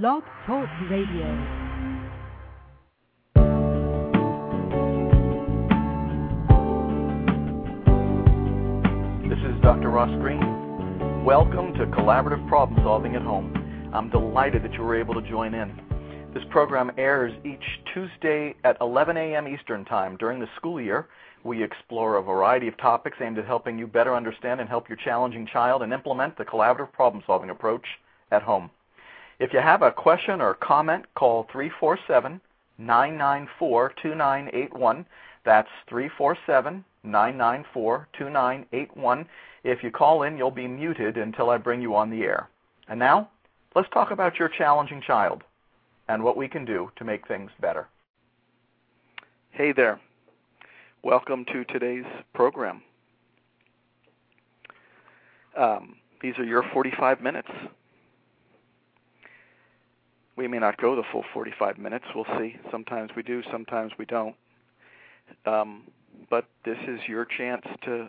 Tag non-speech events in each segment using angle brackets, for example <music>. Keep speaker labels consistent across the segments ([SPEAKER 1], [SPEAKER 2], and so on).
[SPEAKER 1] Blog Talk Radio.
[SPEAKER 2] This is Dr. Ross Greene. Welcome to Collaborative Problem Solving at Home. I'm delighted that you were able to join in. This program airs each Tuesday at 11 a.m. Eastern Time during the school year. We explore a variety of topics aimed at helping you better understand and help your challenging child and implement the collaborative problem solving approach at home. If you have a question or comment, call 347 994 2981. That's 347 994 2981. If you call in, you'll be muted until I bring you on the air. And now, let's talk about your challenging child and what we can do to make things better. Hey there. Welcome to today's program. Um, these are your 45 minutes. We may not go the full 45 minutes. We'll see. Sometimes we do, sometimes we don't. Um, but this is your chance to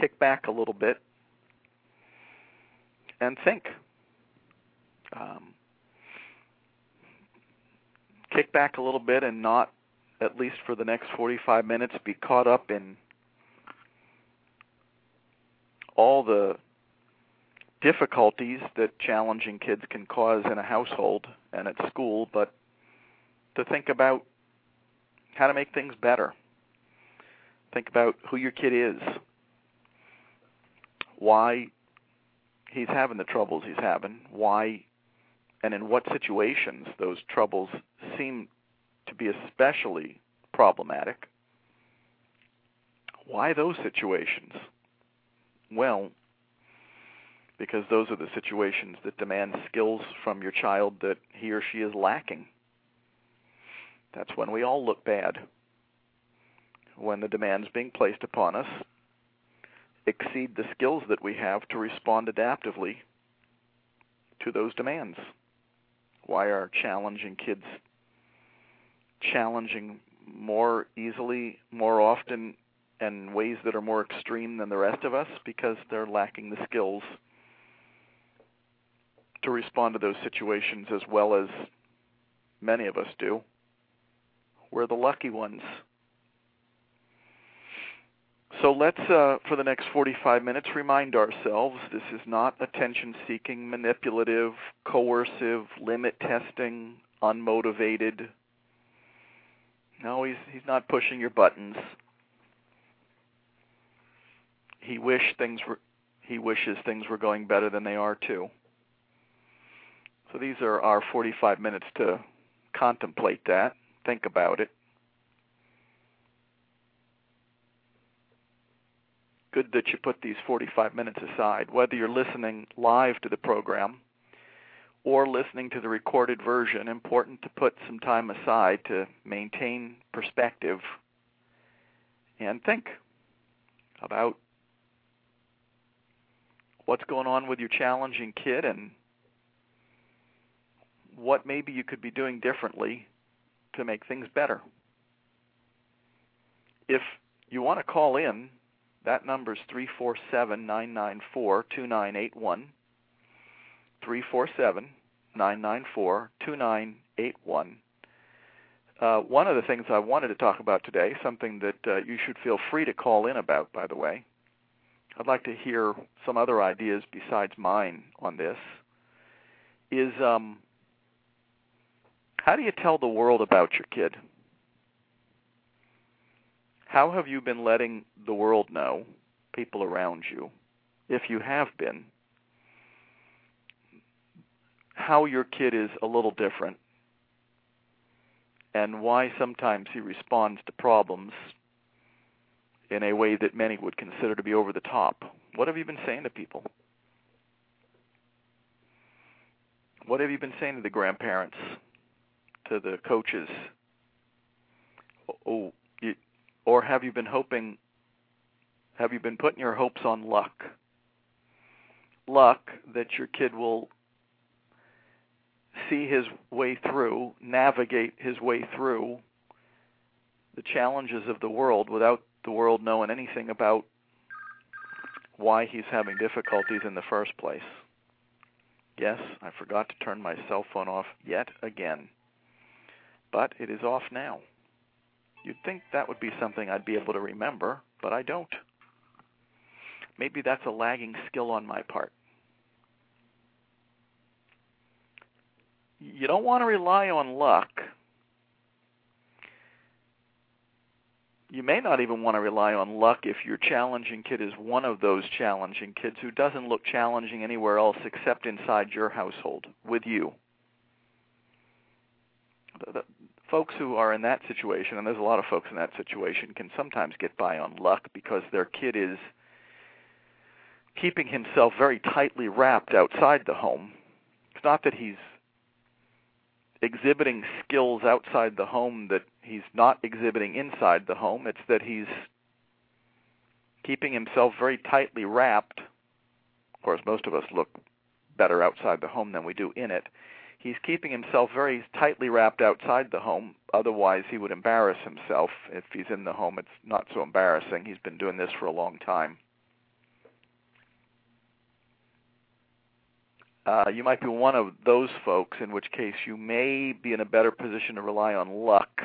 [SPEAKER 2] kick back a little bit and think. Um, kick back a little bit and not, at least for the next 45 minutes, be caught up in all the difficulties that challenging kids can cause in a household and at school, but to think about how to make things better. Think about who your kid is, why he's having the troubles he's having, why and in what situations those troubles seem to be especially problematic. Why those situations? Well, because those are the situations that demand skills from your child that he or she is lacking. That's when we all look bad. When the demands being placed upon us exceed the skills that we have to respond adaptively to those demands. Why are challenging kids challenging more easily, more often, and ways that are more extreme than the rest of us? Because they're lacking the skills to respond to those situations as well as many of us do. We're the lucky ones. So let's, uh, for the next 45 minutes, remind ourselves this is not attention seeking, manipulative, coercive, limit testing, unmotivated. No, he's, he's not pushing your buttons. He wish things were he wishes things were going better than they are too. So these are our 45 minutes to contemplate that, think about it. Good that you put these 45 minutes aside, whether you're listening live to the program or listening to the recorded version, important to put some time aside to maintain perspective and think about what's going on with your challenging kid and what maybe you could be doing differently to make things better. If you want to call in, that number is 347 994 2981. 347 994 2981. Uh, one of the things I wanted to talk about today, something that uh, you should feel free to call in about, by the way. I'd like to hear some other ideas besides mine on this. Is um, how do you tell the world about your kid? How have you been letting the world know, people around you, if you have been, how your kid is a little different and why sometimes he responds to problems in a way that many would consider to be over the top? What have you been saying to people? What have you been saying to the grandparents to the coaches? Oh, you, or have you been hoping? Have you been putting your hopes on luck? Luck that your kid will see his way through, navigate his way through the challenges of the world without the world knowing anything about why he's having difficulties in the first place. Yes, I forgot to turn my cell phone off yet again. But it is off now. You'd think that would be something I'd be able to remember, but I don't. Maybe that's a lagging skill on my part. You don't want to rely on luck. You may not even want to rely on luck if your challenging kid is one of those challenging kids who doesn't look challenging anywhere else except inside your household with you. Folks who are in that situation, and there's a lot of folks in that situation, can sometimes get by on luck because their kid is keeping himself very tightly wrapped outside the home. It's not that he's exhibiting skills outside the home that he's not exhibiting inside the home. It's that he's keeping himself very tightly wrapped. Of course, most of us look better outside the home than we do in it. He's keeping himself very tightly wrapped outside the home. Otherwise, he would embarrass himself. If he's in the home, it's not so embarrassing. He's been doing this for a long time. uh, you might be one of those folks, in which case you may be in a better position to rely on luck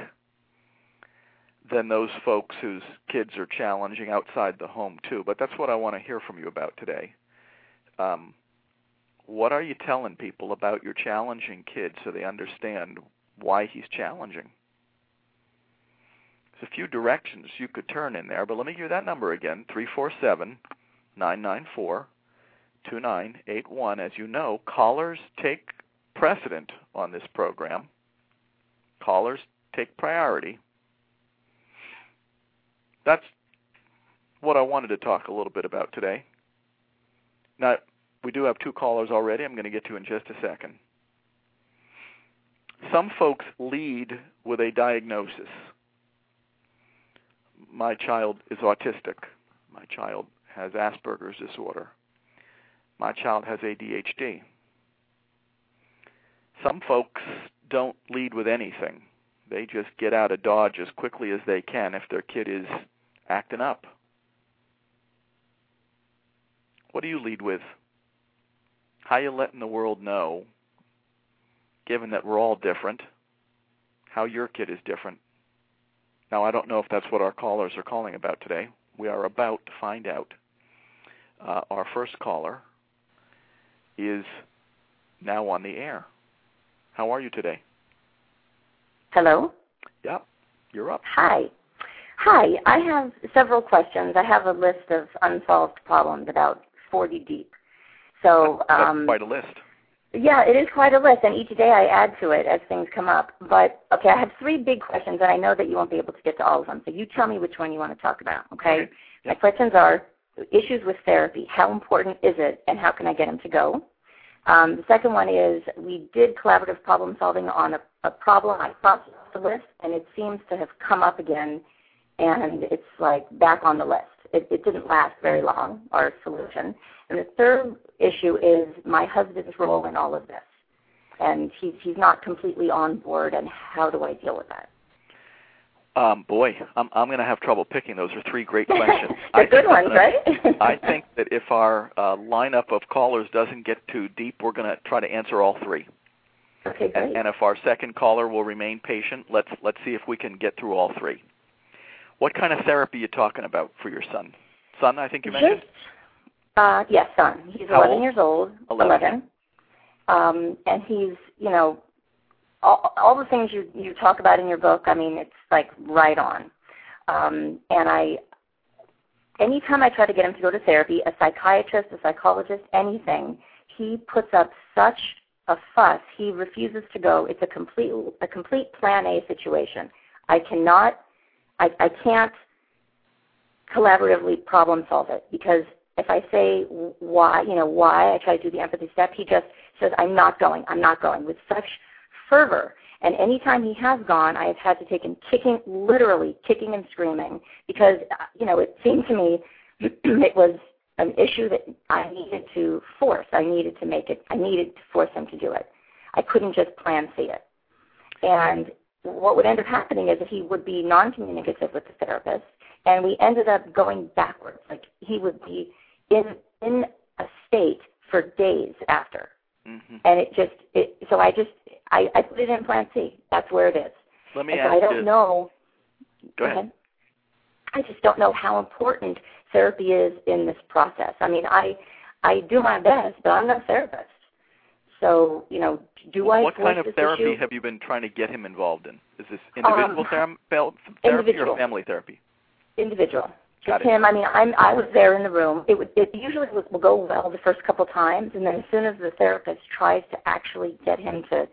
[SPEAKER 2] than those folks whose kids are challenging outside the home too. But that's what I want to hear from you about today. Um, what are you telling people about your challenging kid so they understand why he's challenging? There's a few directions you could turn in there, but let me hear that number again: three four seven nine nine four 2981. As you know, callers take precedent on this program. Callers take priority. That's what I wanted to talk a little bit about today. Now, we do have two callers already. I'm going to get to in just a second. Some folks lead with a diagnosis. My child is autistic. My child has Asperger's disorder. My child has ADHD. Some folks don't lead with anything. They just get out of Dodge as quickly as they can if their kid is acting up. What do you lead with? How you letting the world know, given that we're all different, how your kid is different? Now, I don't know if that's what our callers are calling about today. We are about to find out. Uh, our first caller is now on the air. How are you today?
[SPEAKER 1] Hello?
[SPEAKER 2] Yep, you're up.
[SPEAKER 1] Hi. Hi, I have several questions. I have a list of unsolved problems, about 40 deep. So,
[SPEAKER 2] that's
[SPEAKER 1] um,
[SPEAKER 2] quite a list.
[SPEAKER 1] Yeah, it is quite a list, and each day I add to it as things come up. But okay, I have three big questions, and I know that you won't be able to get to all of them. So you tell me which one you want to talk about. Okay.
[SPEAKER 2] okay.
[SPEAKER 1] My questions are: issues with therapy. How important is it, and how can I get them to go? Um, the second one is we did collaborative problem solving on a, a problem I crossed off the list, and it seems to have come up again, and it's like back on the list. It, it didn't last very long, our solution. And the third issue is my husband's role in all of this, and he's he's not completely on board. And how do I deal with that?
[SPEAKER 2] Um, boy, I'm I'm going to have trouble picking. Those are three great <laughs> questions.
[SPEAKER 1] They're good ones, right?
[SPEAKER 2] I think that if our uh, lineup of callers doesn't get too deep, we're going to try to answer all three.
[SPEAKER 1] Okay, great.
[SPEAKER 2] And, and if our second caller will remain patient, let's let's see if we can get through all three. What kind of therapy are you talking about for your son? Son, I think you mentioned.
[SPEAKER 1] Uh, yes, son. He's
[SPEAKER 2] How
[SPEAKER 1] 11
[SPEAKER 2] old?
[SPEAKER 1] years old.
[SPEAKER 2] 11.
[SPEAKER 1] Um, and he's, you know, all, all the things you you talk about in your book. I mean, it's like right on. Um, and I, anytime I try to get him to go to therapy, a psychiatrist, a psychologist, anything, he puts up such a fuss. He refuses to go. It's a complete a complete Plan A situation. I cannot, I I can't collaboratively problem solve it because if I say why, you know, why I try to do the empathy step, he just says, I'm not going, I'm not going with such fervor. And anytime he has gone, I have had to take him kicking, literally kicking and screaming because, uh, you know, it seemed to me <clears throat> it was an issue that I needed to force. I needed to make it, I needed to force him to do it. I couldn't just plan see it. And what would end up happening is that he would be non-communicative with the therapist, and we ended up going backwards. Like he would be in in a state for days after.
[SPEAKER 2] Mm-hmm.
[SPEAKER 1] and it just it. So I just I, I put it in Plan C. That's where it is.
[SPEAKER 2] Let me
[SPEAKER 1] And so
[SPEAKER 2] ask
[SPEAKER 1] I don't
[SPEAKER 2] you.
[SPEAKER 1] know.
[SPEAKER 2] Go ahead.
[SPEAKER 1] I just don't know how important therapy is in this process. I mean, I I do my best, but I'm not a therapist. So you know, do I
[SPEAKER 2] what kind of therapy
[SPEAKER 1] issue?
[SPEAKER 2] have you been trying to get him involved in? Is this individual
[SPEAKER 1] Um,
[SPEAKER 2] ther- therapy
[SPEAKER 1] individual.
[SPEAKER 2] or family therapy?
[SPEAKER 1] individual.
[SPEAKER 2] Got
[SPEAKER 1] Just
[SPEAKER 2] it.
[SPEAKER 1] him. I mean, I'm I was there in the room. It would it usually will, will go well the first couple times, and then as soon as the therapist tries to actually get him to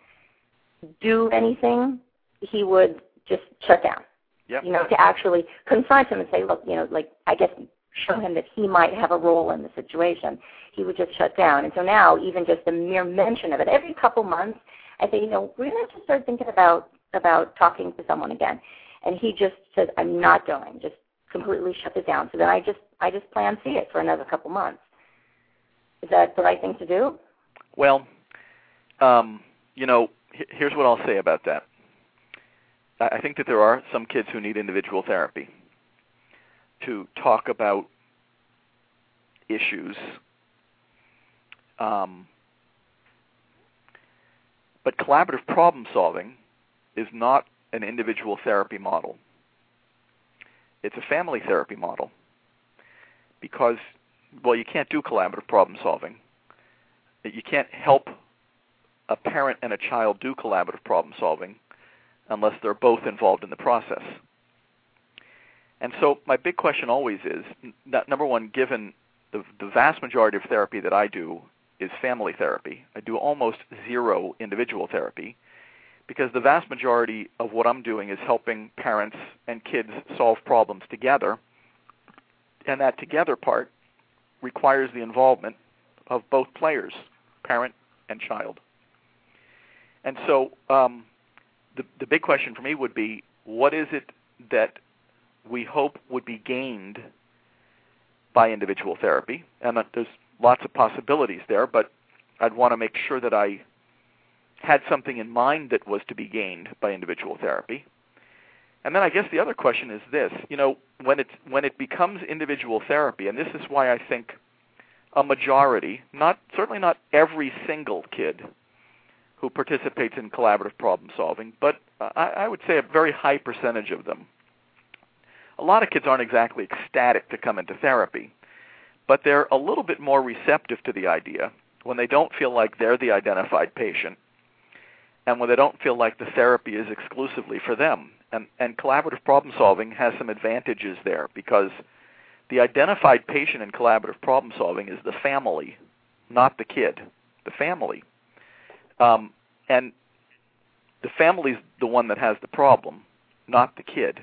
[SPEAKER 1] do anything, he would just shut down.
[SPEAKER 2] Yep.
[SPEAKER 1] You know, to actually confront him and say, look, you know, like I guess show him that he might have a role in the situation. He would just shut down. And so now, even just the mere mention of it, every couple months, I say, you know, we're going to just start thinking about about talking to someone again. And he just says, I'm not going. Just completely shut it down. So then I just I just plan C it for another couple months. Is that the right thing to do?
[SPEAKER 2] Well, um, you know, here's what I'll say about that. I think that there are some kids who need individual therapy to talk about issues. Um, but collaborative problem solving is not an individual therapy model. It's a family therapy model because, well, you can't do collaborative problem solving you can't help a parent and a child do collaborative problem solving unless they're both involved in the process. And so my big question always is, number one, given the, the vast majority of therapy that I do is family therapy, I do almost zero individual therapy because the vast majority of what I'm doing is helping parents and kids solve problems together. And that together part requires the involvement of both players, parent and child. And so um, the, the big question for me would be what is it that we hope would be gained by individual therapy? And there's lots of possibilities there, but I'd want to make sure that I had something in mind that was to be gained by individual therapy. And then I guess the other question is this, you know, when it when it becomes individual therapy, and this is why I think a majority, not certainly not every single kid who participates in collaborative problem solving, but I, I would say a very high percentage of them. A lot of kids aren't exactly ecstatic to come into therapy, but they're a little bit more receptive to the idea when they don't feel like they're the identified patient and when they don't feel like the therapy is exclusively for them. And, and collaborative problem solving has some advantages there because the identified patient in collaborative problem solving is the family, not the kid. The family. Um, and the family's the one that has the problem, not the kid.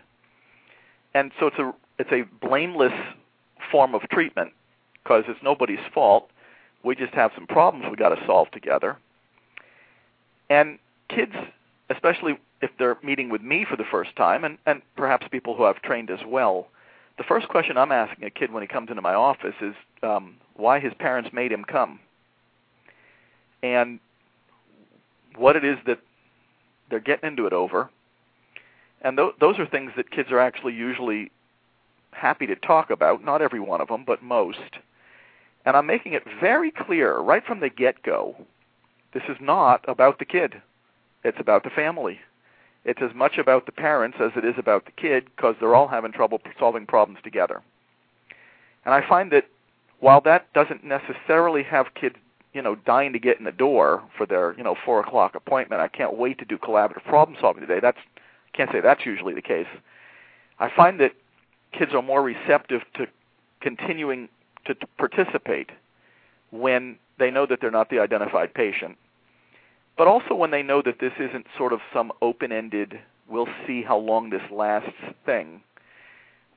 [SPEAKER 2] And so it's a it's a blameless form of treatment because it's nobody's fault. We just have some problems we got to solve together. And kids, especially if they're meeting with me for the first time, and, and perhaps people who I've trained as well, the first question I'm asking a kid when he comes into my office is um, why his parents made him come, and what it is that they're getting into it over. And th- those are things that kids are actually usually happy to talk about. Not every one of them, but most. And I'm making it very clear right from the get-go. This is not about the kid. It's about the family. It's as much about the parents as it is about the kid because they're all having trouble solving problems together. And I find that while that doesn't necessarily have kids, you know, dying to get in the door for their, you know, four o'clock appointment, I can't wait to do collaborative problem solving today. That's can't say that's usually the case. I find that kids are more receptive to continuing to, participate when they know that they're not the identified patient but also when they know that this isn't sort of some open-ended we'll see how long this lasts thing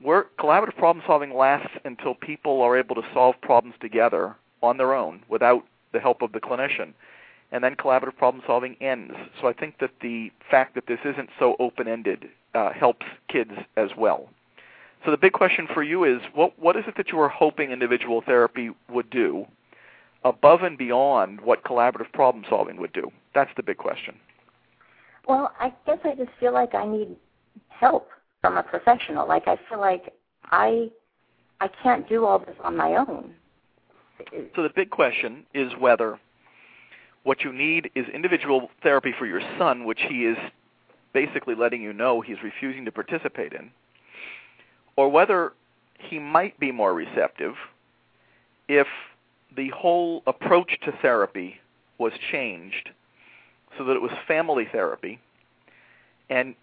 [SPEAKER 2] where collaborative problem solving lasts until people are able to solve problems together on their own without the help of the clinician and then collaborative problem solving ends so i think that the fact that this isn't so open-ended uh, helps kids as well so the big question for you is what what is it that you are hoping individual therapy would do above and beyond what collaborative problem solving would do? That's the big question.
[SPEAKER 1] Well, I guess I just feel like I need help from a professional. Like I feel like I I can't do all this on my own.
[SPEAKER 2] So the big question is whether what you need is individual therapy for your son, which he is basically letting you know he's refusing to participate in, or whether he might be more receptive if the whole approach to therapy was changed so that it was family therapy and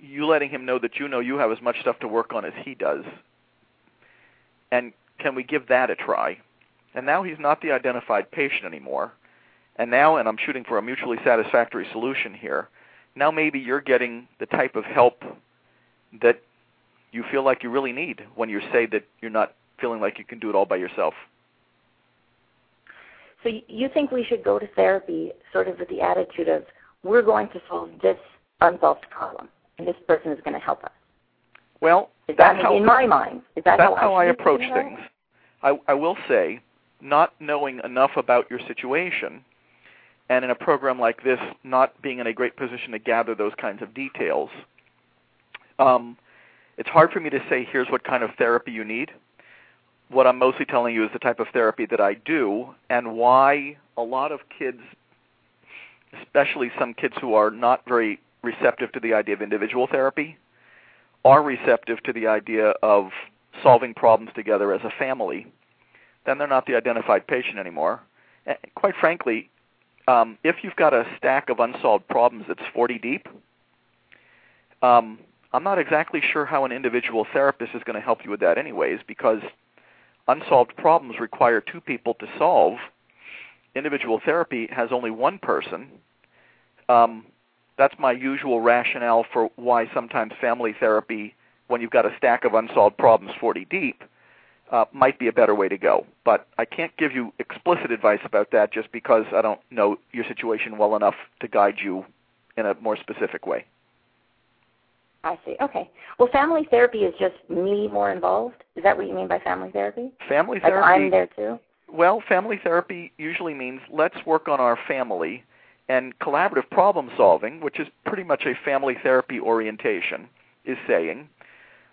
[SPEAKER 2] you letting him know that you know you have as much stuff to work on as he does. And can we give that a try? And now he's not the identified patient anymore. And now, and I'm shooting for a mutually satisfactory solution here, now maybe you're getting the type of help that you feel like you really need when you say that you're not feeling like you can do it all by yourself.
[SPEAKER 1] So you think we should go to therapy sort of with the attitude of we're going to solve this unsolved problem, and this person is going to help us.
[SPEAKER 2] Well,
[SPEAKER 1] is that
[SPEAKER 2] how,
[SPEAKER 1] in my mind? Is that
[SPEAKER 2] that's
[SPEAKER 1] how,
[SPEAKER 2] how
[SPEAKER 1] I,
[SPEAKER 2] I approach things. I, I will say, not knowing enough about your situation, and in a program like this, not being in a great position to gather those kinds of details, um, it's hard for me to say here's what kind of therapy you need. What I'm mostly telling you is the type of therapy that I do and why a lot of kids, especially some kids who are not very receptive to the idea of individual therapy, are receptive to the idea of solving problems together as a family, then they're not the identified patient anymore. And quite frankly, um, if you've got a stack of unsolved problems that's 40 deep, um, I'm not exactly sure how an individual therapist is going to help you with that, anyways, because unsolved problems require two people to solve. Individual therapy has only one person. Um, that's my usual rationale for why sometimes family therapy, when you've got a stack of unsolved problems 40 deep, uh, might be a better way to go. But I can't give you explicit advice about that just because I don't know your situation well enough to guide you in a more specific way.
[SPEAKER 1] I see. Okay. Well, family therapy is just me more involved. Is that what you mean by family therapy?
[SPEAKER 2] Family
[SPEAKER 1] like
[SPEAKER 2] therapy.
[SPEAKER 1] I'm there too.
[SPEAKER 2] Well, family therapy usually means let's work on our family and collaborative problem solving, which is pretty much a family therapy orientation, is saying,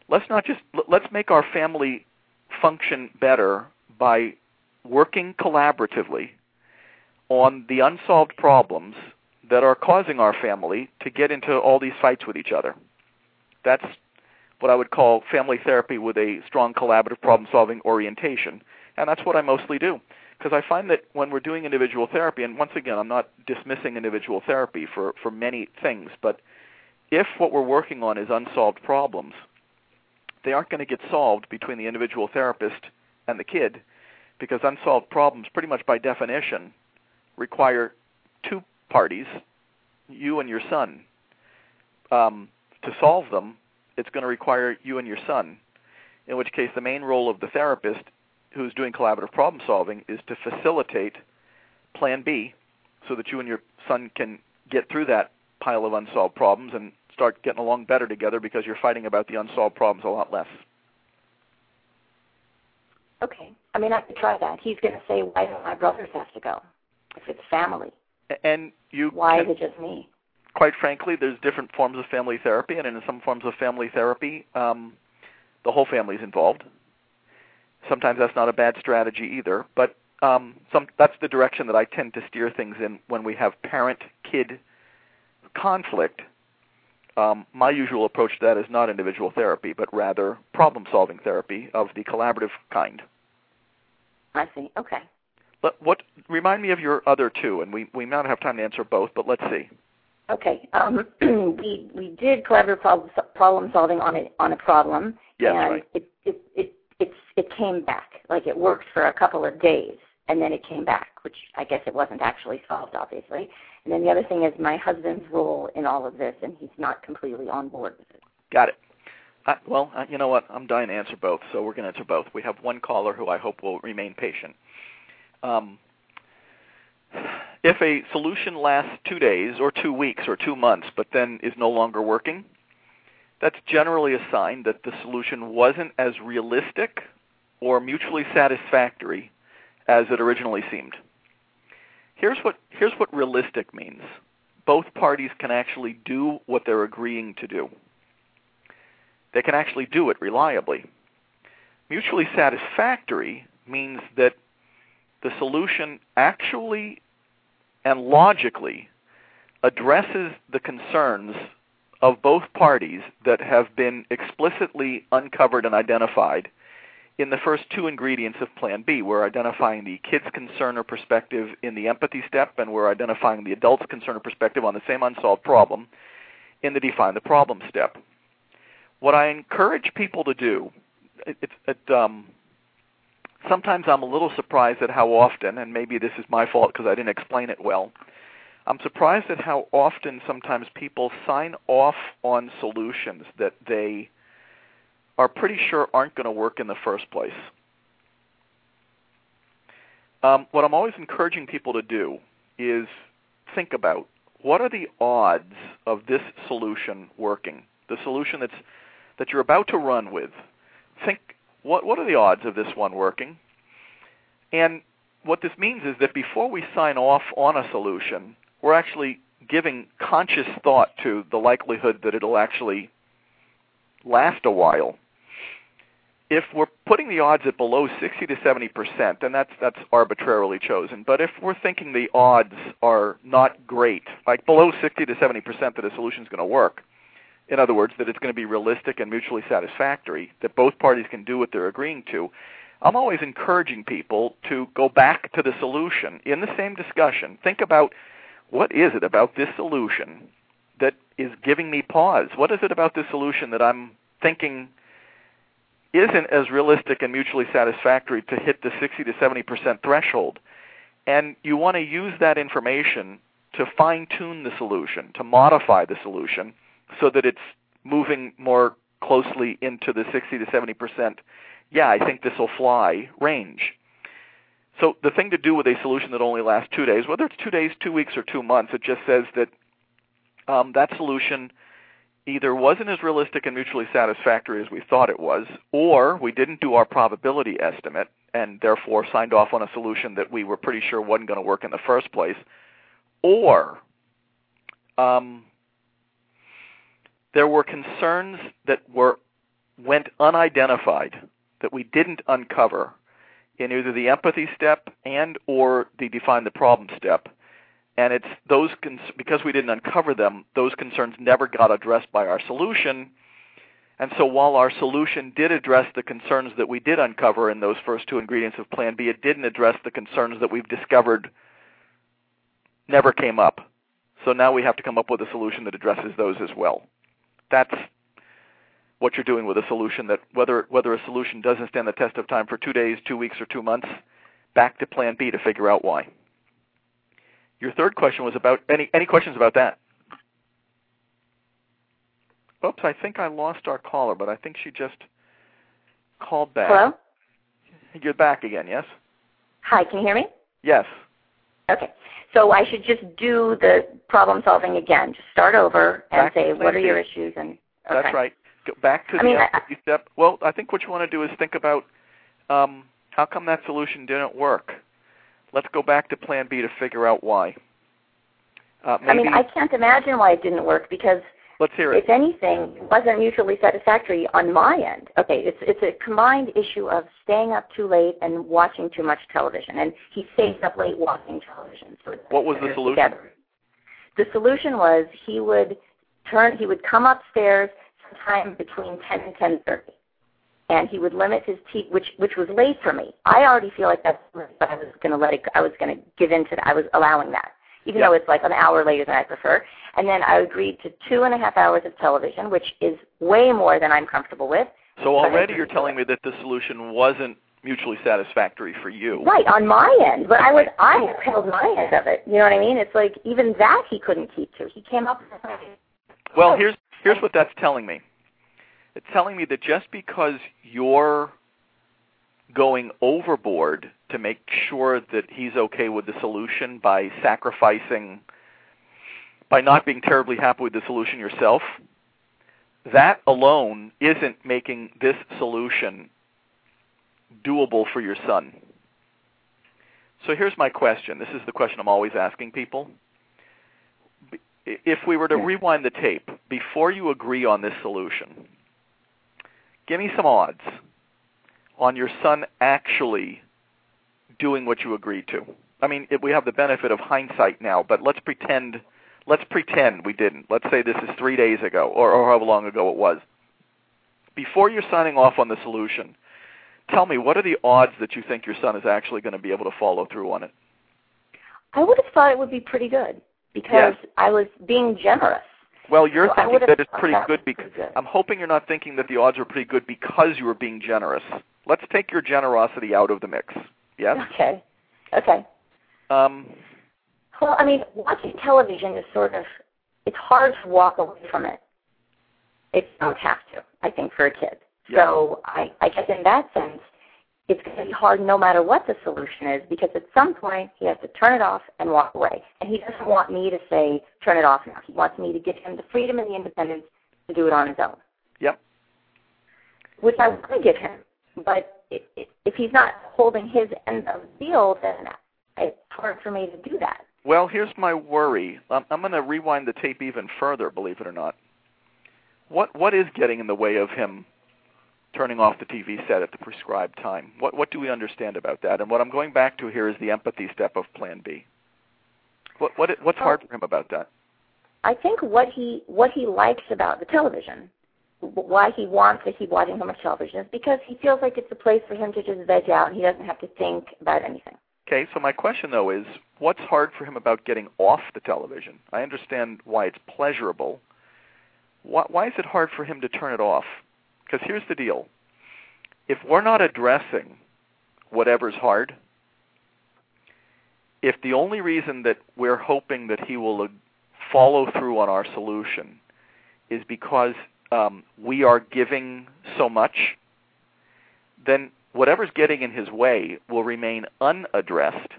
[SPEAKER 2] let's not just let's make our family function better by working collaboratively on the unsolved problems that are causing our family to get into all these fights with each other. That's what I would call family therapy with a strong collaborative problem solving orientation. And that's what I mostly do. Because I find that when we're doing individual therapy, and once again, I'm not dismissing individual therapy for, for many things, but if what we're working on is unsolved problems, they aren't going to get solved between the individual therapist and the kid because unsolved problems, pretty much by definition, require two parties, you and your son. Um, to solve them, it's going to require you and your son, in which case the main role of the therapist who's doing collaborative problem solving is to facilitate plan B so that you and your son can get through that pile of unsolved problems and start getting along better together because you're fighting about the unsolved problems a lot less.
[SPEAKER 1] Okay. I mean, I could try that. He's going to say, why don't my brothers have to go? If it's family.
[SPEAKER 2] And you
[SPEAKER 1] Why
[SPEAKER 2] can,
[SPEAKER 1] is it just me?
[SPEAKER 2] Quite frankly, there's different forms of family therapy, and in some forms of family therapy, um, the whole family is involved. Sometimes that's not a bad strategy either, but um, some, that's the direction that I tend to steer things in when we have parent-kid conflict. Um, my usual approach to that is not individual therapy, but rather problem-solving therapy of the collaborative kind.
[SPEAKER 1] I see. Okay.
[SPEAKER 2] But what remind me of your other two, and we we may not have time to answer both, but let's see.
[SPEAKER 1] Okay. Um, <clears throat> we we did collaborative problem, problem solving on a on a problem,
[SPEAKER 2] Yes,
[SPEAKER 1] and
[SPEAKER 2] right.
[SPEAKER 1] it, it it it's it came back. Like it worked for a couple of days, and then it came back, which I guess it wasn't actually solved, obviously. And then the other thing is my husband's role in all of this, and he's not completely on board with it.
[SPEAKER 2] Got it. Uh, well, uh, you know what? I'm dying to answer both, so we're going to answer both. We have one caller who I hope will remain patient. Um, if a solution lasts two days or two weeks or two months, but then is no longer working, that's generally a sign that the solution wasn't as realistic or mutually satisfactory as it originally seemed. Here's what, here's what realistic means. Both parties can actually do what they're agreeing to do. They can actually do it reliably. Mutually satisfactory means that the solution actually and logically addresses the concerns of both parties that have been explicitly uncovered and identified in the first two ingredients of Plan B. We're identifying the kid's concern or perspective in the empathy step, and we're identifying the adult's concern or perspective on the same unsolved problem in the define the problem step. What I encourage people to do, it, it, um, sometimes I'm a little surprised at how often, and maybe this is my fault because I didn't explain it well. I'm surprised at how often sometimes people sign off on solutions that they are pretty sure aren't going to work in the first place. Um, what I'm always encouraging people to do is think about what are the odds of this solution working? The solution that's that you're about to run with. Think what what are the odds of this one working? And what this means is that before we sign off on a solution, we're actually giving conscious thought to the likelihood that it'll actually last a while. If we're putting the odds at below 60 to 70 percent, and that's that's arbitrarily chosen, but if we're thinking the odds are not great, like below 60 to 70 percent that a solution is going to work, in other words, that it's going to be realistic and mutually satisfactory, that both parties can do what they're agreeing to, I'm always encouraging people to go back to the solution in the same discussion. Think about what is it about this solution that is giving me pause? What is it about this solution that I'm thinking isn't as realistic and mutually satisfactory to hit the 60 to 70% threshold? And you want to use that information to fine tune the solution, to modify the solution so that it's moving more closely into the 60 to 70%, yeah, I think this will fly range. So the thing to do with a solution that only lasts two days, whether it's two days, two weeks, or two months, it just says that um, that solution either wasn't as realistic and mutually satisfactory as we thought it was, or we didn't do our probability estimate and therefore signed off on a solution that we were pretty sure wasn't going to work in the first place, or um, there were concerns that were went unidentified that we didn't uncover in either the empathy step and or the define the problem step and it's those cons- because we didn't uncover them those concerns never got addressed by our solution. And so while our solution did address the concerns that we did uncover in those first two ingredients of plan B it didn't address the concerns that we've discovered never came up. So now we have to come up with a solution that addresses those as well. That's what you're doing with a solution that whether whether a solution doesn't stand the test of time for two days, two weeks, or two months, back to plan B to figure out why. Your third question was about any any questions about that? Oops, I think I lost our caller, but I think she just called back.
[SPEAKER 1] Hello?
[SPEAKER 2] You're back again, yes?
[SPEAKER 1] Hi, can you hear me?
[SPEAKER 2] Yes.
[SPEAKER 1] Okay. So I should just do the problem solving again. Just start over and
[SPEAKER 2] Back
[SPEAKER 1] say what are your issues and
[SPEAKER 2] That's right. Go back to
[SPEAKER 1] I
[SPEAKER 2] the
[SPEAKER 1] mean, I-
[SPEAKER 2] step. Well, I think what you want to do is think about um, how come that solution didn't work. Let's go back to Plan B to figure out why. Uh, maybe,
[SPEAKER 1] I mean, I can't imagine why it didn't work because
[SPEAKER 2] let's hear it.
[SPEAKER 1] if anything, it wasn't mutually satisfactory on my end. Okay, it's it's a combined issue of staying up too late and watching too much television, and he stays up late watching television. So it's
[SPEAKER 2] What was the solution? together.
[SPEAKER 1] The solution was he would turn, he would come upstairs sometime between ten and ten thirty, and he would limit his tea, which which was late for me. I already feel like that's, but I was going to let it. I was going to give in to that. I was allowing that, even
[SPEAKER 2] Yeah.
[SPEAKER 1] though it's like an hour later than I prefer. And then I agreed to two and a half hours of television, which is way more than I'm comfortable with.
[SPEAKER 2] So already you're telling me that the solution wasn't mutually satisfactory for you.
[SPEAKER 1] Right on my end, but I was I held my end of it. You know what I mean? It's like even that he couldn't keep to. He came up with
[SPEAKER 2] Well, here's here's what that's telling me. It's telling me that just because you're going overboard to make sure that he's okay with the solution by sacrificing by not being terribly happy with the solution yourself, that alone isn't making this solution doable for your son. So here's my question. This is the question I'm always asking people. If we were to rewind the tape, before you agree on this solution, give me some odds on your son actually doing what you agreed to. I mean, it, we have the benefit of hindsight now, but let's pretend let's pretend we didn't. Let's say this is three days ago, or, or however long ago it was. Before you're signing off on the solution, tell me what are the odds that you think your son is actually going to be able to follow through on it?
[SPEAKER 1] I would have thought it would be pretty good because
[SPEAKER 2] Yes.
[SPEAKER 1] I was being generous.
[SPEAKER 2] Well, you're
[SPEAKER 1] So
[SPEAKER 2] thinking that it's pretty good because
[SPEAKER 1] good.
[SPEAKER 2] I'm hoping you're not thinking that the odds are pretty good because you were being generous. Let's take your generosity out of the mix. Yes.
[SPEAKER 1] Okay. Okay.
[SPEAKER 2] Um,
[SPEAKER 1] Well, I mean, watching television is sort of it's hard to walk away from it. If you don't have to, I think, for a kid.
[SPEAKER 2] Yeah.
[SPEAKER 1] So I, I guess in that sense, it's going to be hard no matter what the solution is because at some point he has to turn it off and walk away. And he doesn't want me to say, turn it off now. He wants me to give him the freedom and the independence to do it on his own,
[SPEAKER 2] yep.
[SPEAKER 1] which I want to give him. But if he's not holding his end of the deal, then it's hard for me to do that.
[SPEAKER 2] Well, here's my worry. I'm, I'm going to rewind the tape even further, believe it or not. What what is getting in the way of him turning off the TV set at the prescribed time? What what do we understand about that? And what I'm going back to here is the empathy step of Plan B. What what what's hard for him about that?
[SPEAKER 1] I think what he what he likes about the television, why he wants to keep watching so much television, is because he feels like it's a place for him to just veg out and he doesn't have to think about anything.
[SPEAKER 2] Okay, so my question though is, what's hard for him about getting off the television? I understand why it's pleasurable. Why, why is it hard for him to turn it off? Because here's the deal: if we're not addressing whatever's hard, if the only reason that we're hoping that he will uh, follow through on our solution is because um, we are giving so much, then whatever's getting in his way will remain unaddressed.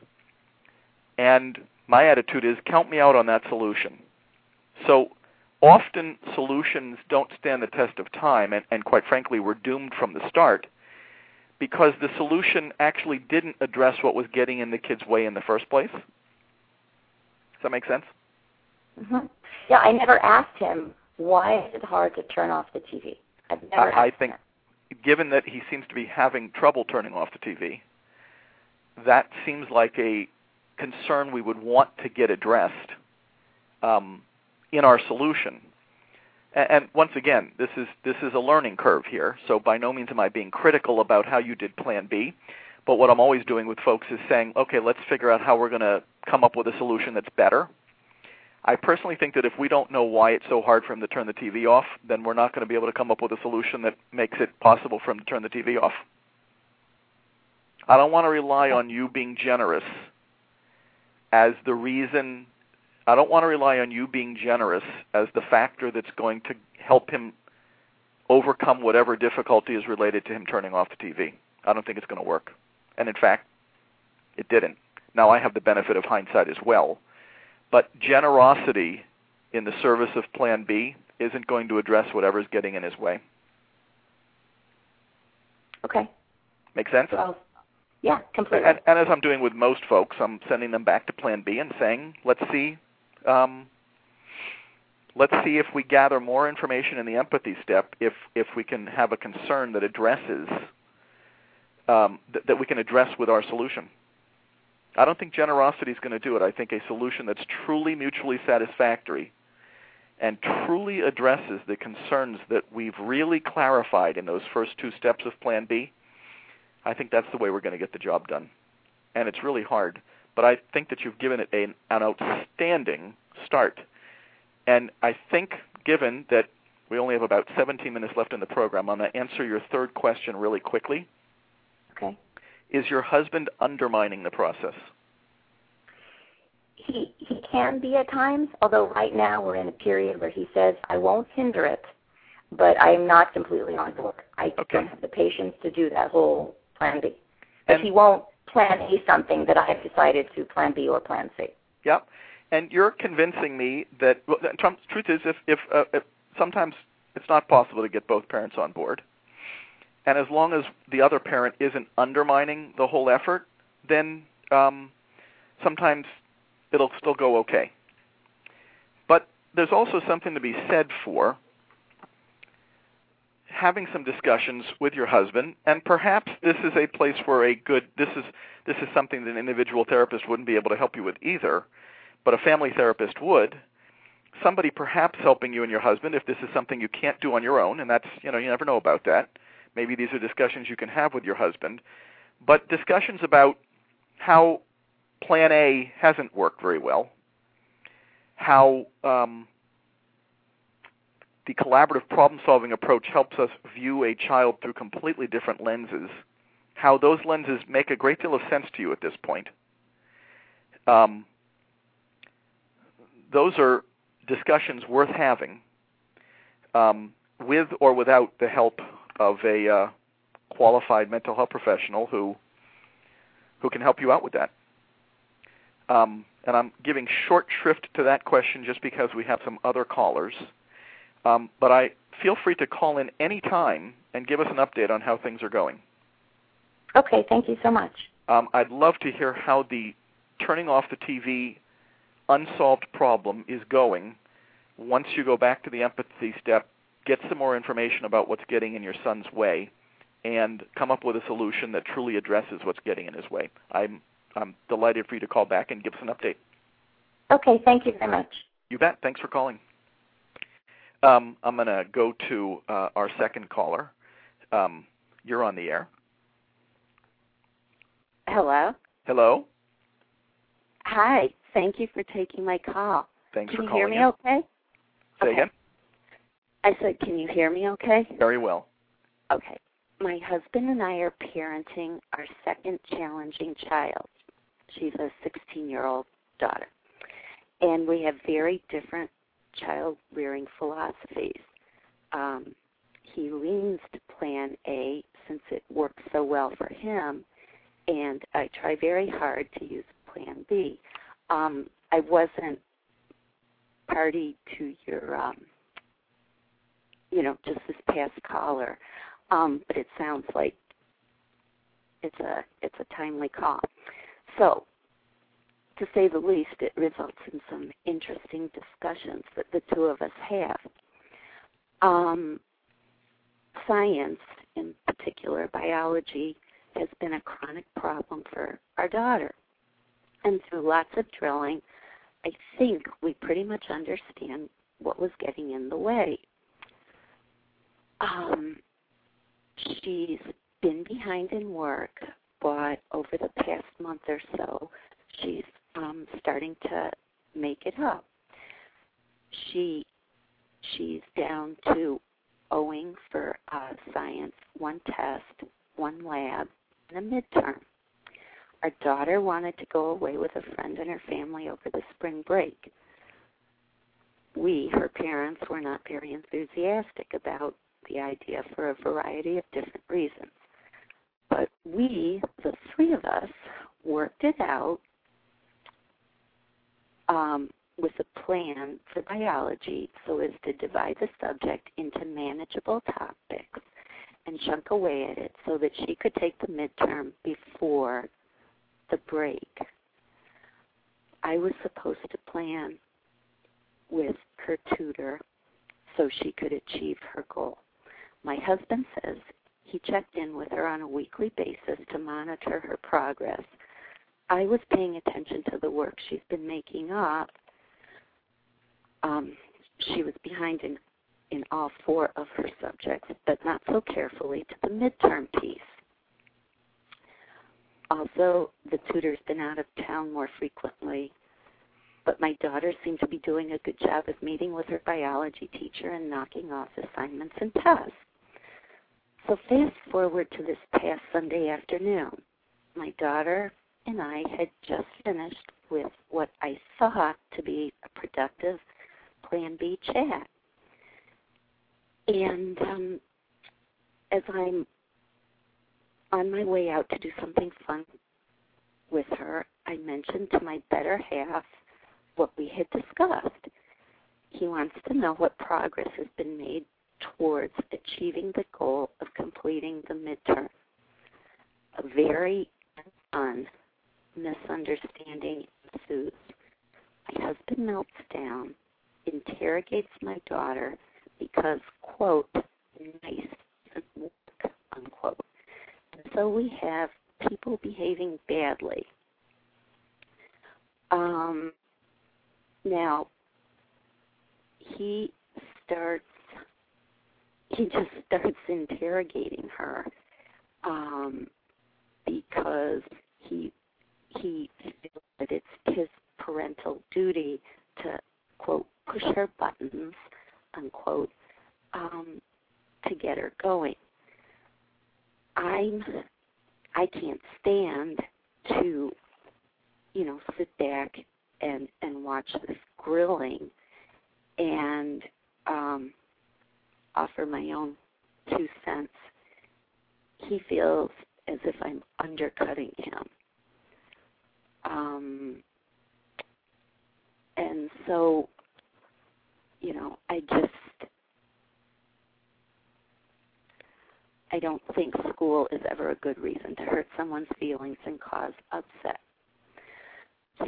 [SPEAKER 2] And my attitude is count me out on that solution. So often solutions don't stand the test of time, and, and quite frankly, we're doomed from the start because the solution actually didn't address what was getting in the kid's way in the first place. Does that make sense?
[SPEAKER 1] hmm Yeah, I never asked him why is it hard to turn off the TV. I've never
[SPEAKER 2] I, I think, given that he seems to be having trouble turning off the TV, that seems like a concern we would want to get addressed um, in our solution. And, once again, this is this is a learning curve here. So by no means am I being critical about how you did Plan B. But what I'm always doing with folks is saying, okay, let's figure out how we're going to come up with a solution that's better. I personally think that if we don't know why it's so hard for him to turn the TV off, then we're not going to be able to come up with a solution that makes it possible for him to turn the TV off. I don't want to rely on you being generous as the reason. I don't want to rely on you being generous as the factor that's going to help him overcome whatever difficulty is related to him turning off the TV. I don't think it's going to work. And in fact, it didn't. Now I have the benefit of hindsight as well. But generosity in the service of Plan B isn't going to address whatever's getting in his way.
[SPEAKER 1] Okay.
[SPEAKER 2] Make sense?
[SPEAKER 1] Well, yeah, completely.
[SPEAKER 2] And, and as I'm doing with most folks, I'm sending them back to Plan B and saying, let's see, um, let's see if we gather more information in the empathy step. If if we can have a concern that addresses um, th- that we can address with our solution. I don't think generosity is going to do it. I think a solution that's truly mutually satisfactory and truly addresses the concerns that we've really clarified in those first two steps of Plan B. I think that's the way we're going to get the job done. And it's really hard, but I think that you've given it an, an outstanding start. And I think, given that we only have about 17 minutes left in the program, I'm going to answer your third question really quickly.
[SPEAKER 1] okay.
[SPEAKER 2] Is your husband undermining the process?
[SPEAKER 1] He he can be at times, although right now we're in a period where he says I won't hinder it, but I am not completely on board. I
[SPEAKER 2] Okay.
[SPEAKER 1] don't have the patience to do that whole plan B. But
[SPEAKER 2] And-
[SPEAKER 1] he won't plan A something that I have decided to plan B or plan C.
[SPEAKER 2] Yep. And you're convincing me that well, the truth is, if if, uh, if sometimes it's not possible to get both parents on board, and as long as the other parent isn't undermining the whole effort, then um, sometimes it'll still go okay. But there's also something to be said for having some discussions with your husband, and perhaps this is a place where a good this is this is something that an individual therapist wouldn't be able to help you with either, but a family therapist would. Somebody perhaps helping you and your husband if this is something you can't do on your own, and that's you know you never know about that. Maybe these are discussions you can have with your husband, but discussions about how Plan A hasn't worked very well, how um, the collaborative problem solving approach helps us view a child through completely different lenses, how those lenses make a great deal of sense to you at this point. Um, those are discussions worth having um, with or without the help of a uh, qualified mental health professional who who can help you out with that. Um, and I'm giving short shrift to that question just because we have some other callers. Um, but I feel free to call in any time and give us an update on how things are going.
[SPEAKER 1] Okay, thank you so much.
[SPEAKER 2] Um, I'd love to hear how the turning off the TV unsolved problem is going once you go back to the empathy step, get some more information about what's getting in your son's way, and come up with a solution that truly addresses what's getting in his way. I'm I'm delighted for you to call back and give us an update.
[SPEAKER 1] Okay, thank you very much.
[SPEAKER 2] You bet. Thanks for calling. Um, I'm going to go to uh, our second caller. Um, you're on the air.
[SPEAKER 3] Hello.
[SPEAKER 2] Hello.
[SPEAKER 3] Hi. Thank you for taking my call.
[SPEAKER 2] Thanks
[SPEAKER 3] can
[SPEAKER 2] for
[SPEAKER 3] you hear me
[SPEAKER 2] in.
[SPEAKER 3] okay?
[SPEAKER 2] Say
[SPEAKER 3] okay.
[SPEAKER 2] again.
[SPEAKER 3] I said, can you hear me okay?
[SPEAKER 2] Very well.
[SPEAKER 3] Okay. My husband and I are parenting our second challenging child. She's a 16 year old daughter. And we have very different child rearing philosophies. Um, he leans to plan A since it works so well for him, and I try very hard to use plan B. Um, I wasn't party to your, um, you know, just this past caller, um, but it sounds like it's a it's a timely call. So to say the least, it results in some interesting discussions that the two of us have. Um, science, in particular biology, has been a chronic problem for our daughter. And through lots of drilling, I think we pretty much understand what was getting in the way. Um, she's been behind in work, but over the past month or so, she's um, starting to make it up. She she's down to owing for uh, science, one test, one lab, and a midterm. Our daughter wanted to go away with a friend and her family over the spring break. We, her parents, were not very enthusiastic about the idea for a variety of different reasons. But we, the three of us, worked it out um, with a plan for biology so as to divide the subject into manageable topics and chunk away at it so that she could take the midterm before the break. I was supposed to plan with her tutor so she could achieve her goal. My husband says he checked in with her on a weekly basis to monitor her progress I was paying attention to the work she's been making up. Um, she was behind in in all four of her subjects, but not so carefully to the midterm piece. Also, the tutor's been out of town more frequently, but my daughter seemed to be doing a good job of meeting with her biology teacher and knocking off assignments and tests. So fast forward to this past Sunday afternoon. My daughter and I had just finished with what I thought to be a productive Plan B chat. And um, as I'm on my way out to do something fun with her, I mentioned to my better half what we had discussed. He wants to know what progress has been made towards achieving the goal of completing the midterm. A very fun misunderstanding ensues. My husband melts down, interrogates my daughter because, quote, nice unquote. And so we have people behaving badly. Um, now, he starts, he just starts interrogating her um, because he he feels that it's his parental duty to quote push her buttons unquote um, to get her going. I'm I can't stand to you know sit back and and watch this grilling and um, offer my own two cents. He feels as if I'm undercutting him. Um, and so, you know, I just, I don't think school is ever a good reason to hurt someone's feelings and cause upset.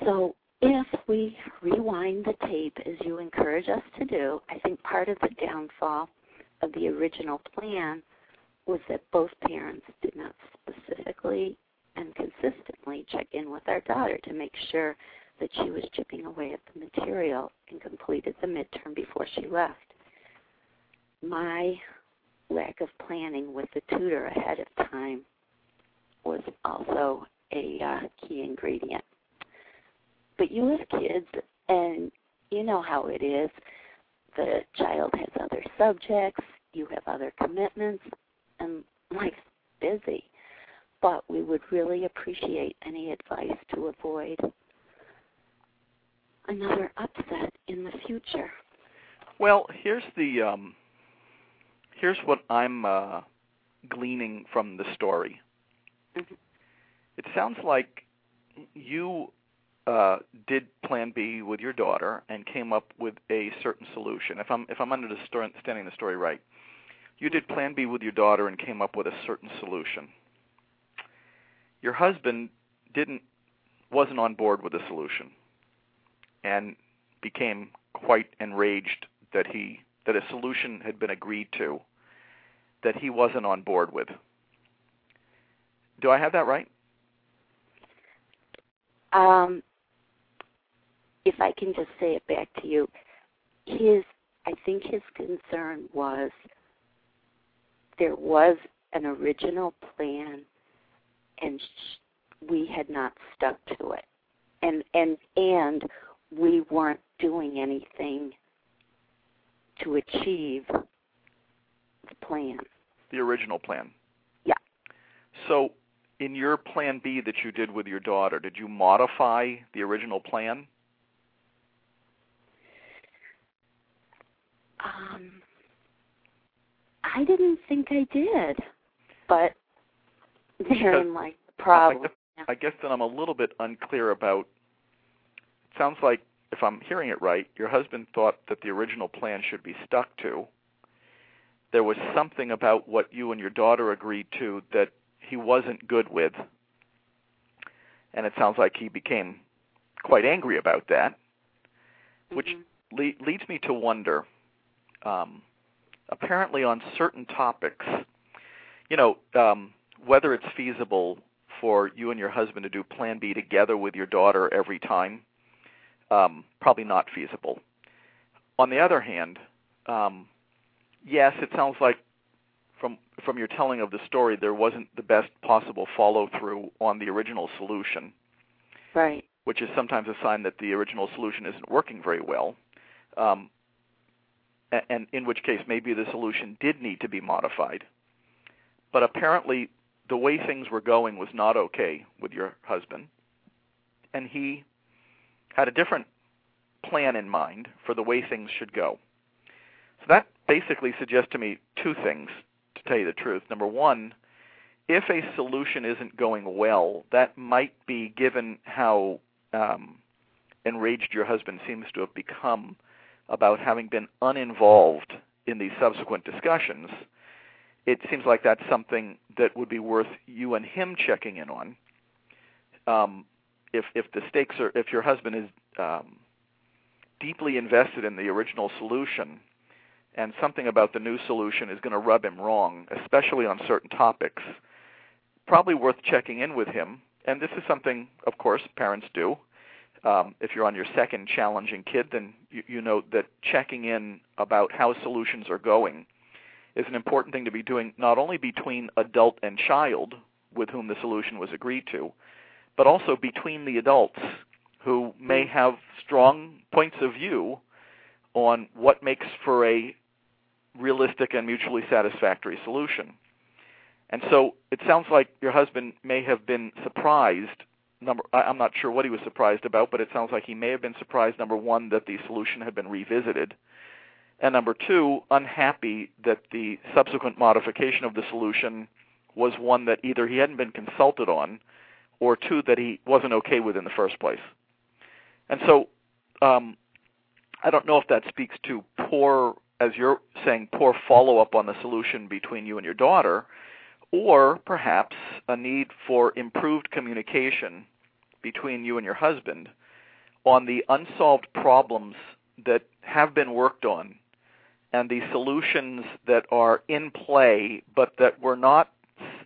[SPEAKER 3] So, if we rewind the tape as you encourage us to do, I think part of the downfall of the original plan was that both parents did not specifically and consistently check in with our daughter to make sure that she was chipping away at the material and completed the midterm before she left. My lack of planning with the tutor ahead of time was also a uh, key ingredient. But you have kids, and you know how it is. The child has other subjects, you have other commitments, and life's busy. But we would really appreciate any advice to avoid another upset in the future.
[SPEAKER 2] Well, here's the um, here's what I'm uh, gleaning from the story.
[SPEAKER 3] Mm-hmm.
[SPEAKER 2] It sounds like you uh, did Plan B with your daughter and came up with a certain solution. If I'm if I'm understanding the story right, you did Plan B with your daughter and came up with a certain solution. Your husband didn't wasn't on board with the solution and became quite enraged that he that a solution had been agreed to that he wasn't on board with. Do I have that right?
[SPEAKER 3] Um, if I can just say it back to you, his I think his concern was there was an original plan and sh- we had not stuck to it. And and and we weren't doing anything to achieve the plan.
[SPEAKER 2] The original plan.
[SPEAKER 3] Yeah.
[SPEAKER 2] So, in your plan B that you did with your daughter, did you modify the original plan?
[SPEAKER 3] Um, I didn't think I did, but <laughs> therein like the problem.
[SPEAKER 2] I guess, I guess then I'm a little bit unclear about It sounds like, if I'm hearing it right, your husband thought that the original plan should be stuck to. There was something about what you and your daughter agreed to that he wasn't good with. And it sounds like he became quite angry about that, which
[SPEAKER 3] mm-hmm.
[SPEAKER 2] le- leads me to wonder um, apparently, on certain topics, you know, um, whether it's feasible for you and your husband to do Plan B together with your daughter every time um, probably not feasible. On the other hand, um, yes, it sounds like from from your telling of the story, there wasn't the best possible follow through on the original solution.
[SPEAKER 3] Right.
[SPEAKER 2] Which is sometimes a sign that the original solution isn't working very well. Um, and in which case maybe the solution did need to be modified. But apparently, the way things were going was not okay with your husband, and he had a different plan in mind for the way things should go. So that basically suggests to me two things, to tell you the truth. Number one, if a solution isn't going well, that might be given how um, enraged your husband seems to have become about having been uninvolved in these subsequent discussions. It seems like that's something that would be worth you and him checking in on. Um, if if the stakes are if your husband is um, deeply invested in the original solution, and something about the new solution is going to rub him wrong, especially on certain topics, probably worth checking in with him. And this is something, of course, parents do. Um, if you're on your second challenging kid, then you, you know that checking in about how solutions are going is an important thing to be doing not only between adult and child with whom the solution was agreed to, but also between the adults who may have strong points of view on what makes for a realistic and mutually satisfactory solution. And so it sounds like your husband may have been surprised. Number, I'm not sure what he was surprised about, but it sounds like he may have been surprised. Number one, that the solution had been revisited, and number two, unhappy that the subsequent modification of the solution was one that either he hadn't been consulted on, or two that he wasn't okay with in the first place. And so, um, I don't know if that speaks to poor, as you're saying, poor follow up on the solution between you and your daughter, or perhaps a need for improved communication between you and your husband on the unsolved problems that have been worked on and the solutions that are in play but that we're not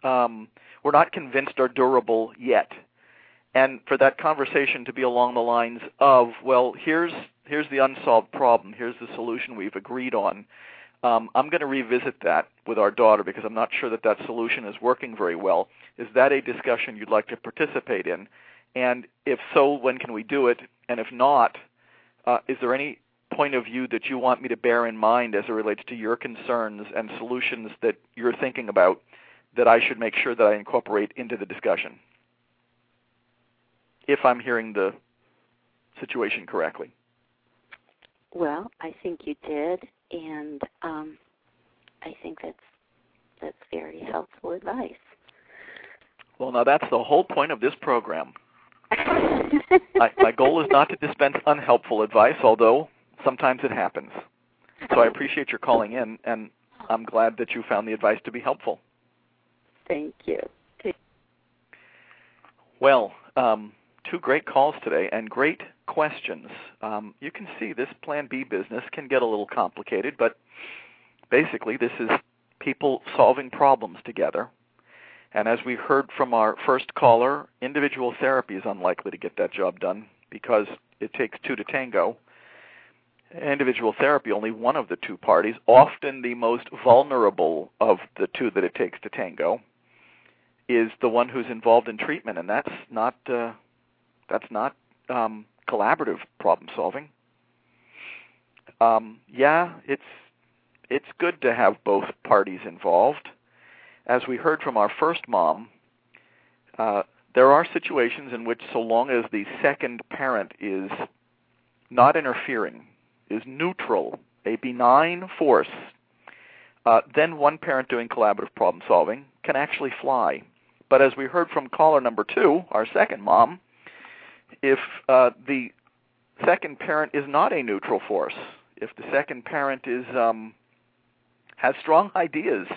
[SPEAKER 2] um, we're not convinced are durable yet and for that conversation to be along the lines of well here's here's the unsolved problem here's the solution we've agreed on um, I'm going to revisit that with our daughter because I'm not sure that that solution is working very well. Is that a discussion you'd like to participate in? And if so, when can we do it? And if not, uh, is there any point of view that you want me to bear in mind as it relates to your concerns and solutions that you're thinking about that I should make sure that I incorporate into the discussion? If I'm hearing the situation correctly.
[SPEAKER 3] Well, I think you did, and um, I think that's that's very helpful advice.
[SPEAKER 2] Well, now that's the whole point of this program. <laughs> my, my goal is not to dispense unhelpful advice, although sometimes it happens. So I appreciate your calling in, and I'm glad that you found the advice to be helpful.
[SPEAKER 3] Thank you.
[SPEAKER 2] Well, um, two great calls today and great questions. Um, you can see this Plan B business can get a little complicated, but basically, this is people solving problems together. And as we heard from our first caller, individual therapy is unlikely to get that job done because it takes two to tango. Individual therapy, only one of the two parties, often the most vulnerable of the two that it takes to tango, is the one who's involved in treatment, and that's not uh, that's not um, collaborative problem solving. Um, yeah, it's it's good to have both parties involved. As we heard from our first mom, uh, there are situations in which, so long as the second parent is not interfering, is neutral, a benign force, uh, then one parent doing collaborative problem solving can actually fly. But as we heard from caller number two, our second mom, if uh, the second parent is not a neutral force, if the second parent is um, has strong ideas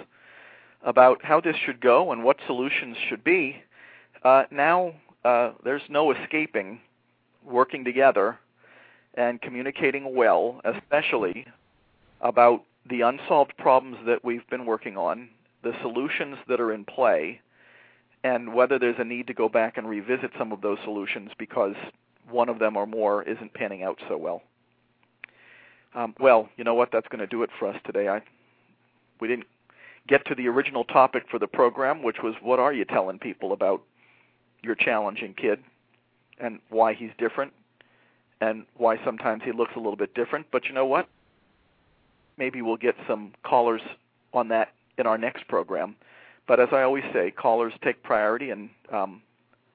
[SPEAKER 2] about how this should go and what solutions should be, uh, now uh, there's no escaping working together and communicating well, especially about the unsolved problems that we've been working on, the solutions that are in play, and whether there's a need to go back and revisit some of those solutions because one of them or more isn't panning out so well. Um, well, you know what? That's going to do it for us today. I we didn't get to the original topic for the program, which was what are you telling people about your challenging kid and why he's different and why sometimes he looks a little bit different. But you know what? Maybe we'll get some callers on that in our next program. But as I always say, callers take priority, and um,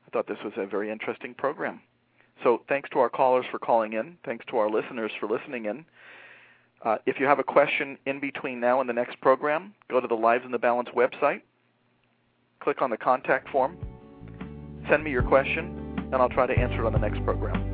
[SPEAKER 2] I thought this was a very interesting program. So thanks to our callers for calling in. Thanks to our listeners for listening in. Uh, if you have a question in between now and the next program, go to the Lives in the Balance website, click on the contact form, send me your question, and I'll try to answer it on the next program.